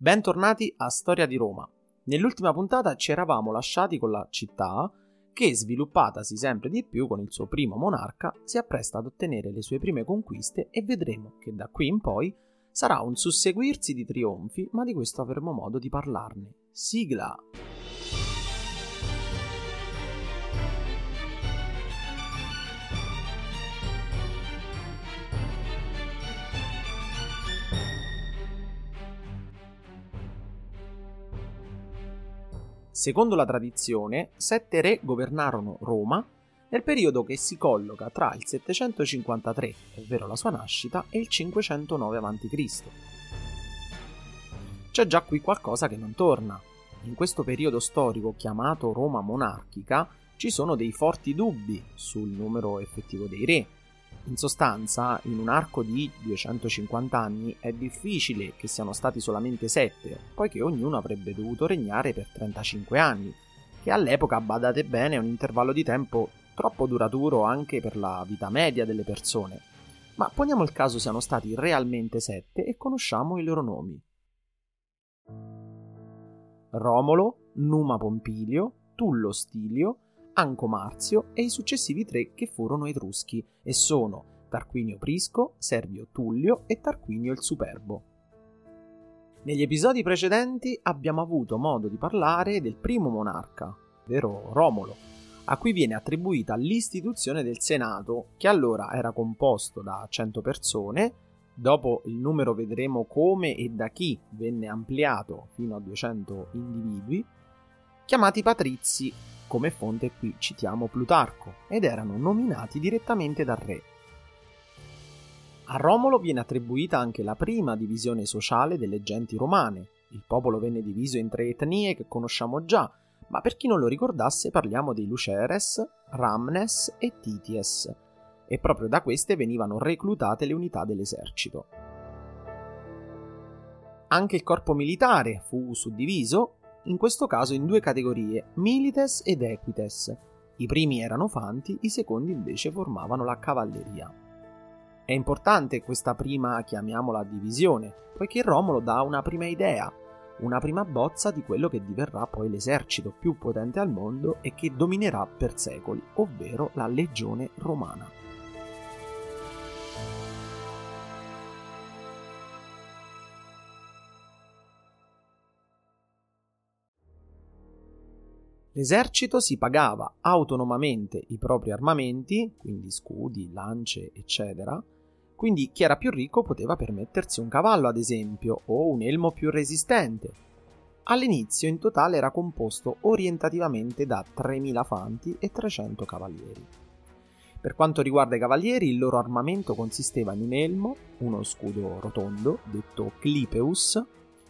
Bentornati a Storia di Roma. Nell'ultima puntata ci eravamo lasciati con la città che, sviluppatasi sempre di più con il suo primo monarca, si appresta ad ottenere le sue prime conquiste e vedremo che da qui in poi sarà un susseguirsi di trionfi, ma di questo avremo modo di parlarne. Sigla! Secondo la tradizione, sette re governarono Roma nel periodo che si colloca tra il 753, ovvero la sua nascita, e il 509 a.C. C'è già qui qualcosa che non torna. In questo periodo storico chiamato Roma monarchica ci sono dei forti dubbi sul numero effettivo dei re, in sostanza, in un arco di 250 anni è difficile che siano stati solamente 7, poiché ognuno avrebbe dovuto regnare per 35 anni, che all'epoca, badate bene, è un intervallo di tempo troppo duraturo anche per la vita media delle persone. Ma poniamo il caso siano stati realmente 7 e conosciamo i loro nomi. Romolo, Numa Pompilio, Tullo Stilio, Anco Marzio e i successivi tre che furono etruschi e sono Tarquinio Prisco, Servio Tullio e Tarquinio il Superbo. Negli episodi precedenti abbiamo avuto modo di parlare del primo monarca, ovvero Romolo, a cui viene attribuita l'istituzione del Senato, che allora era composto da 100 persone, dopo il numero vedremo come e da chi venne ampliato fino a 200 individui, chiamati patrizi come fonte qui citiamo Plutarco, ed erano nominati direttamente dal re. A Romolo viene attribuita anche la prima divisione sociale delle genti romane. Il popolo venne diviso in tre etnie che conosciamo già, ma per chi non lo ricordasse parliamo dei Luceres, Ramnes e Tities, e proprio da queste venivano reclutate le unità dell'esercito. Anche il corpo militare fu suddiviso in questo caso in due categorie, milites ed equites. I primi erano fanti, i secondi invece formavano la cavalleria. È importante questa prima, chiamiamola divisione, poiché Romolo dà una prima idea, una prima bozza di quello che diverrà poi l'esercito più potente al mondo e che dominerà per secoli, ovvero la legione romana. L'esercito si pagava autonomamente i propri armamenti, quindi scudi, lance, eccetera, quindi chi era più ricco poteva permettersi un cavallo, ad esempio, o un elmo più resistente. All'inizio in totale era composto orientativamente da 3.000 fanti e 300 cavalieri. Per quanto riguarda i cavalieri, il loro armamento consisteva in un elmo, uno scudo rotondo, detto clipeus,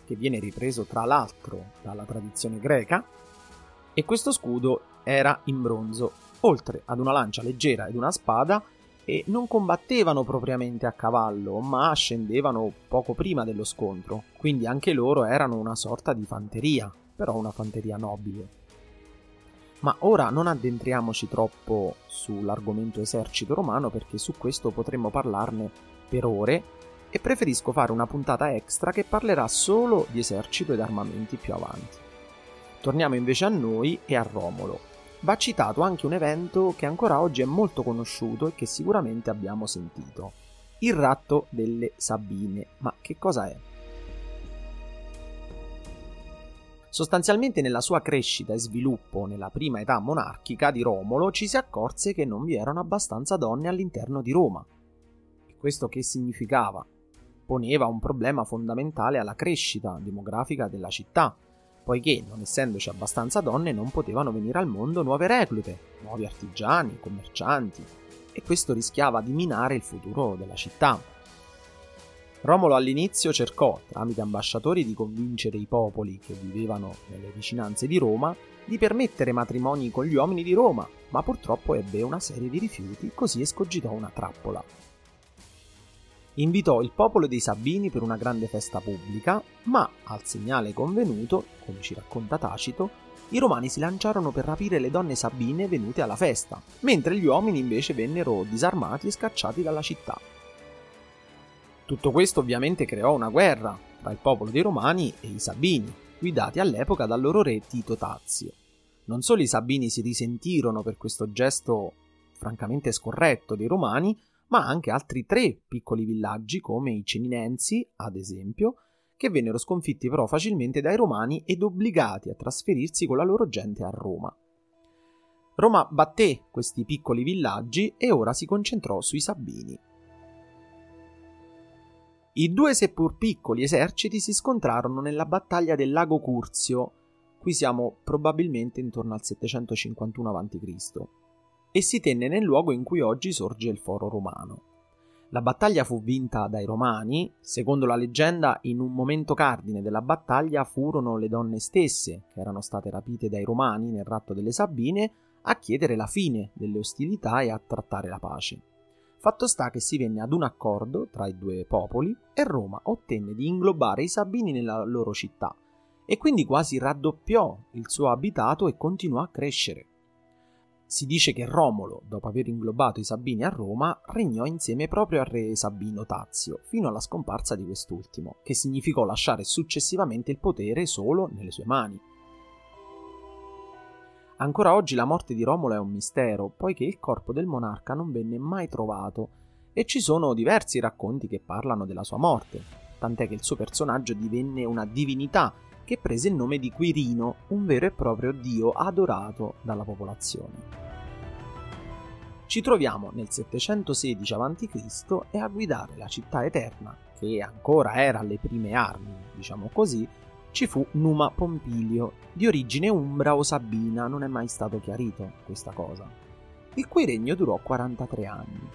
che viene ripreso tra l'altro dalla tradizione greca, e questo scudo era in bronzo, oltre ad una lancia leggera ed una spada, e non combattevano propriamente a cavallo, ma scendevano poco prima dello scontro, quindi anche loro erano una sorta di fanteria, però una fanteria nobile. Ma ora non addentriamoci troppo sull'argomento esercito romano perché su questo potremmo parlarne per ore e preferisco fare una puntata extra che parlerà solo di esercito ed armamenti più avanti. Torniamo invece a noi e a Romolo. Va citato anche un evento che ancora oggi è molto conosciuto e che sicuramente abbiamo sentito. Il ratto delle Sabine. Ma che cosa è? Sostanzialmente nella sua crescita e sviluppo nella prima età monarchica di Romolo ci si accorse che non vi erano abbastanza donne all'interno di Roma. E questo che significava? Poneva un problema fondamentale alla crescita demografica della città, poiché non essendoci abbastanza donne non potevano venire al mondo nuove reclute, nuovi artigiani, commercianti, e questo rischiava di minare il futuro della città. Romolo all'inizio cercò, tramite ambasciatori, di convincere i popoli che vivevano nelle vicinanze di Roma di permettere matrimoni con gli uomini di Roma, ma purtroppo ebbe una serie di rifiuti, così escogitò una trappola. Invitò il popolo dei Sabini per una grande festa pubblica, ma al segnale convenuto, come ci racconta Tacito, i romani si lanciarono per rapire le donne sabine venute alla festa, mentre gli uomini invece vennero disarmati e scacciati dalla città. Tutto questo ovviamente creò una guerra tra il popolo dei Romani e i Sabini, guidati all'epoca dal loro re Tito Tazio. Non solo i Sabini si risentirono per questo gesto francamente scorretto dei Romani, ma anche altri tre piccoli villaggi come i Ceninensi, ad esempio, che vennero sconfitti però facilmente dai Romani ed obbligati a trasferirsi con la loro gente a Roma. Roma batté questi piccoli villaggi e ora si concentrò sui Sabini. I due seppur piccoli eserciti si scontrarono nella battaglia del lago Curzio, qui siamo probabilmente intorno al 751 a.C., e si tenne nel luogo in cui oggi sorge il foro romano. La battaglia fu vinta dai romani, secondo la leggenda in un momento cardine della battaglia furono le donne stesse, che erano state rapite dai romani nel ratto delle Sabine, a chiedere la fine delle ostilità e a trattare la pace. Fatto sta che si venne ad un accordo tra i due popoli e Roma ottenne di inglobare i Sabini nella loro città e quindi quasi raddoppiò il suo abitato e continuò a crescere. Si dice che Romolo, dopo aver inglobato i Sabini a Roma, regnò insieme proprio al re Sabino Tazio, fino alla scomparsa di quest'ultimo, che significò lasciare successivamente il potere solo nelle sue mani. Ancora oggi la morte di Romolo è un mistero, poiché il corpo del monarca non venne mai trovato e ci sono diversi racconti che parlano della sua morte, tant'è che il suo personaggio divenne una divinità che prese il nome di Quirino, un vero e proprio dio adorato dalla popolazione. Ci troviamo nel 716 a.C. e a guidare la città eterna, che ancora era alle prime armi, diciamo così, ci fu Numa Pompilio, di origine umbra o sabina, non è mai stato chiarito questa cosa, il cui regno durò 43 anni.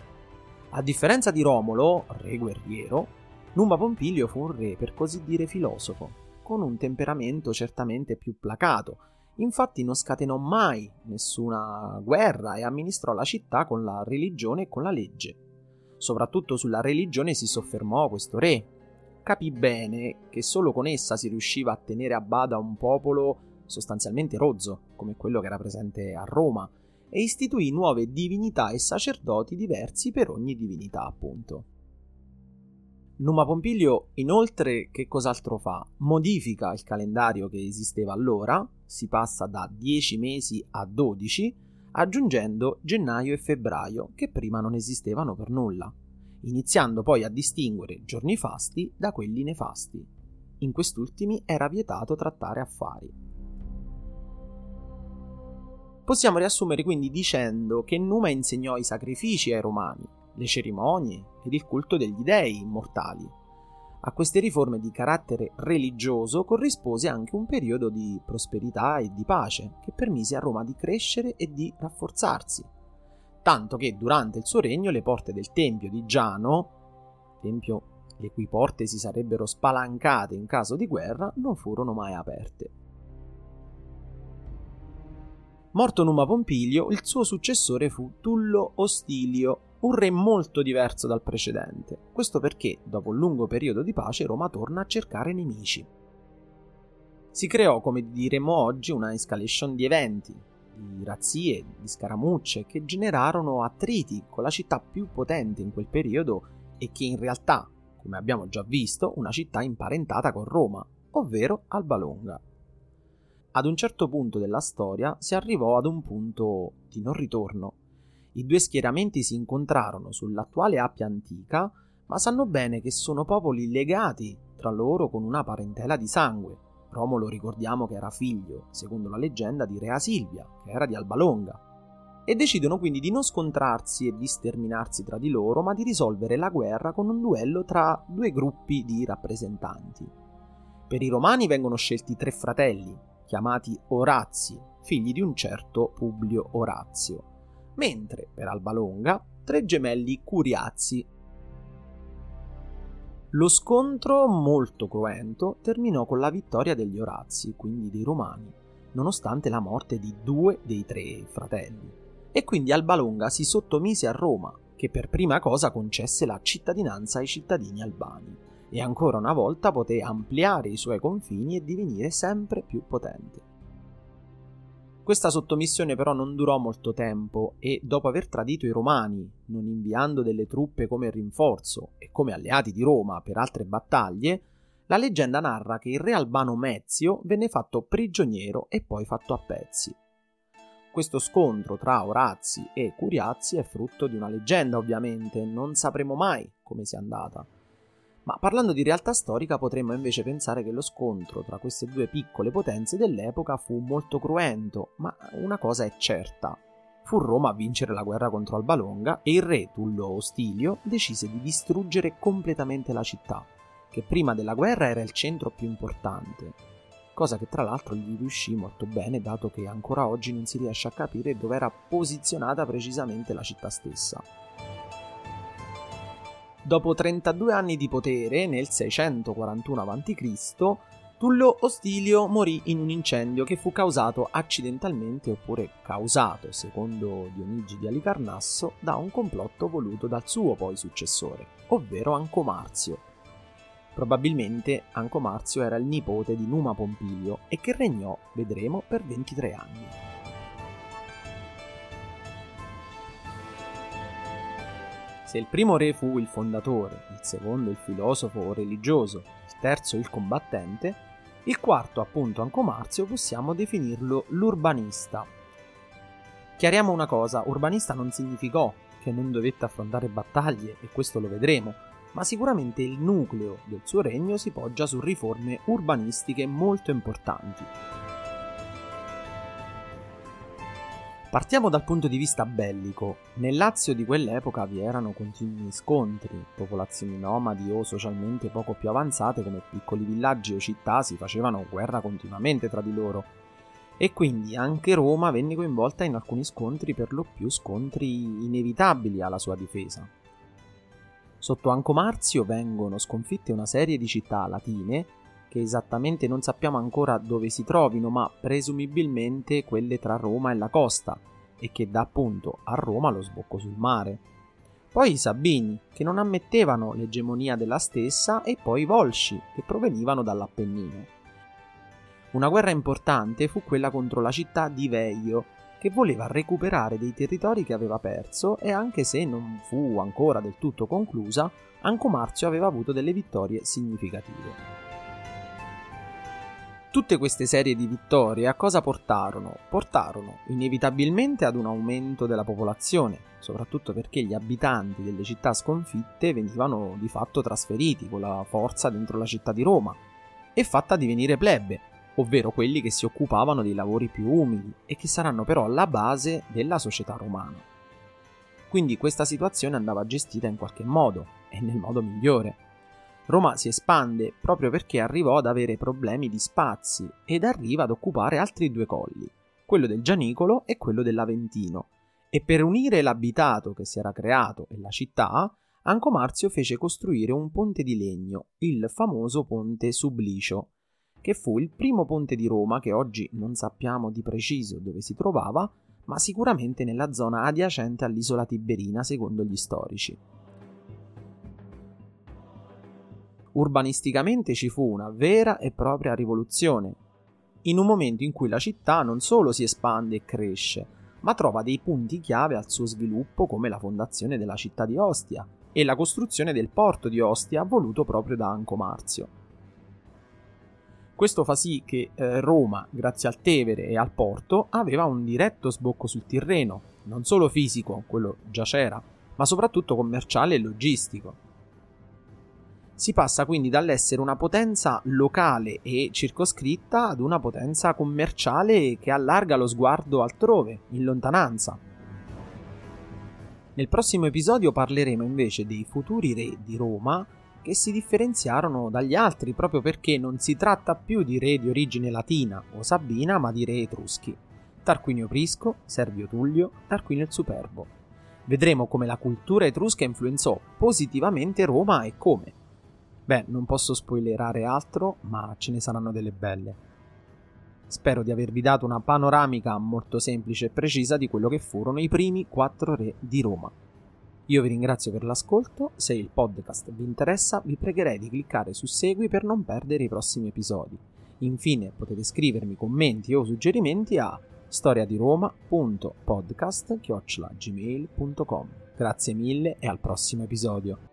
A differenza di Romolo, re guerriero, Numa Pompilio fu un re per così dire filosofo, con un temperamento certamente più placato, infatti non scatenò mai nessuna guerra e amministrò la città con la religione e con la legge. Soprattutto sulla religione si soffermò questo re, capì bene che solo con essa si riusciva a tenere a bada un popolo sostanzialmente rozzo, come quello che era presente a Roma, e istituì nuove divinità e sacerdoti diversi per ogni divinità, appunto. Numa Pompilio inoltre che cos'altro fa? Modifica il calendario che esisteva allora, si passa da 10 mesi a 12, aggiungendo gennaio e febbraio che prima non esistevano per nulla iniziando poi a distinguere giorni fasti da quelli nefasti. In quest'ultimi era vietato trattare affari. Possiamo riassumere quindi dicendo che Numa insegnò i sacrifici ai romani, le cerimonie ed il culto degli dei immortali. A queste riforme di carattere religioso corrispose anche un periodo di prosperità e di pace che permise a Roma di crescere e di rafforzarsi, tanto che durante il suo regno le porte del tempio di Giano, tempio le cui porte si sarebbero spalancate in caso di guerra, non furono mai aperte. Morto Numa Pompilio, il suo successore fu Tullo Ostilio, un re molto diverso dal precedente. Questo perché, dopo un lungo periodo di pace, Roma torna a cercare nemici. Si creò, come diremo oggi, una escalation di eventi, di razzie, di scaramucce che generarono attriti con la città più potente in quel periodo e che in realtà, come abbiamo già visto, una città imparentata con Roma, ovvero Alba Longa. Ad un certo punto della storia si arrivò ad un punto di non ritorno. I due schieramenti si incontrarono sull'attuale Appia antica, ma sanno bene che sono popoli legati tra loro con una parentela di sangue, Romolo ricordiamo che era figlio, secondo la leggenda, di Rea Silvia, che era di Albalonga, e decidono quindi di non scontrarsi e di sterminarsi tra di loro, ma di risolvere la guerra con un duello tra due gruppi di rappresentanti. Per i romani vengono scelti tre fratelli, chiamati Orazi, figli di un certo Publio Orazio, mentre per Albalonga tre gemelli Curiazzi. Lo scontro, molto cruento, terminò con la vittoria degli Orazi, quindi dei Romani, nonostante la morte di due dei tre fratelli. E quindi Albalonga si sottomise a Roma, che per prima cosa concesse la cittadinanza ai cittadini albani, e ancora una volta poté ampliare i suoi confini e divenire sempre più potente. Questa sottomissione però non durò molto tempo e dopo aver tradito i romani, non inviando delle truppe come rinforzo e come alleati di Roma per altre battaglie, la leggenda narra che il re albano Mezio venne fatto prigioniero e poi fatto a pezzi. Questo scontro tra Orazzi e Curiazzi è frutto di una leggenda, ovviamente, non sapremo mai come sia andata. Ma parlando di realtà storica potremmo invece pensare che lo scontro tra queste due piccole potenze dell'epoca fu molto cruento, ma una cosa è certa. Fu Roma a vincere la guerra contro Albalonga e il re Tullo Ostilio decise di distruggere completamente la città, che prima della guerra era il centro più importante, cosa che tra l'altro gli riuscì molto bene dato che ancora oggi non si riesce a capire dove era posizionata precisamente la città stessa. Dopo 32 anni di potere, nel 641 a.C., Tullo Ostilio morì in un incendio che fu causato accidentalmente oppure causato, secondo Dionigi di Alicarnasso, da un complotto voluto dal suo poi successore, ovvero Ancomarzio. Probabilmente Ancomarzio era il nipote di Numa Pompilio e che regnò, vedremo, per 23 anni. Se il primo re fu il fondatore, il secondo il filosofo o religioso, il terzo il combattente, il quarto, appunto Ancomarzio, possiamo definirlo l'urbanista. Chiariamo una cosa, urbanista non significò che non dovette affrontare battaglie, e questo lo vedremo, ma sicuramente il nucleo del suo regno si poggia su riforme urbanistiche molto importanti. Partiamo dal punto di vista bellico. Nel Lazio di quell'epoca vi erano continui scontri, popolazioni nomadi o socialmente poco più avanzate come piccoli villaggi o città si facevano guerra continuamente tra di loro. E quindi anche Roma venne coinvolta in alcuni scontri, per lo più scontri inevitabili alla sua difesa. Sotto Ancomarzio vengono sconfitte una serie di città latine che esattamente non sappiamo ancora dove si trovino, ma presumibilmente quelle tra Roma e la costa, e che dà appunto a Roma lo sbocco sul mare. Poi i Sabini, che non ammettevano l'egemonia della stessa, e poi i Volsci, che provenivano dall'Appennino. Una guerra importante fu quella contro la città di Veio, che voleva recuperare dei territori che aveva perso e anche se non fu ancora del tutto conclusa, Ancomarzio aveva avuto delle vittorie significative. Tutte queste serie di vittorie a cosa portarono? Portarono inevitabilmente ad un aumento della popolazione, soprattutto perché gli abitanti delle città sconfitte venivano di fatto trasferiti con la forza dentro la città di Roma e fatta divenire plebe, ovvero quelli che si occupavano dei lavori più umili e che saranno però la base della società romana. Quindi questa situazione andava gestita in qualche modo e nel modo migliore. Roma si espande proprio perché arrivò ad avere problemi di spazi ed arriva ad occupare altri due colli, quello del Gianicolo e quello dell'Aventino, e per unire l'abitato che si era creato e la città, Ancomarzio fece costruire un ponte di legno, il famoso ponte Sublicio, che fu il primo ponte di Roma che oggi non sappiamo di preciso dove si trovava, ma sicuramente nella zona adiacente all'isola Tiberina secondo gli storici. Urbanisticamente ci fu una vera e propria rivoluzione, in un momento in cui la città non solo si espande e cresce, ma trova dei punti chiave al suo sviluppo come la fondazione della città di Ostia e la costruzione del porto di Ostia voluto proprio da Ancomarzio. Questo fa sì che eh, Roma, grazie al Tevere e al porto, aveva un diretto sbocco sul Tirreno, non solo fisico, quello già c'era, ma soprattutto commerciale e logistico. Si passa quindi dall'essere una potenza locale e circoscritta ad una potenza commerciale che allarga lo sguardo altrove, in lontananza. Nel prossimo episodio parleremo invece dei futuri re di Roma che si differenziarono dagli altri proprio perché non si tratta più di re di origine latina o sabina, ma di re etruschi. Tarquinio Prisco, Servio Tullio, Tarquinio il Superbo. Vedremo come la cultura etrusca influenzò positivamente Roma e come. Beh, non posso spoilerare altro, ma ce ne saranno delle belle. Spero di avervi dato una panoramica molto semplice e precisa di quello che furono i primi quattro re di Roma. Io vi ringrazio per l'ascolto, se il podcast vi interessa vi pregherei di cliccare su segui per non perdere i prossimi episodi. Infine potete scrivermi commenti o suggerimenti a storiadiroma.podcast.gmail.com Grazie mille e al prossimo episodio.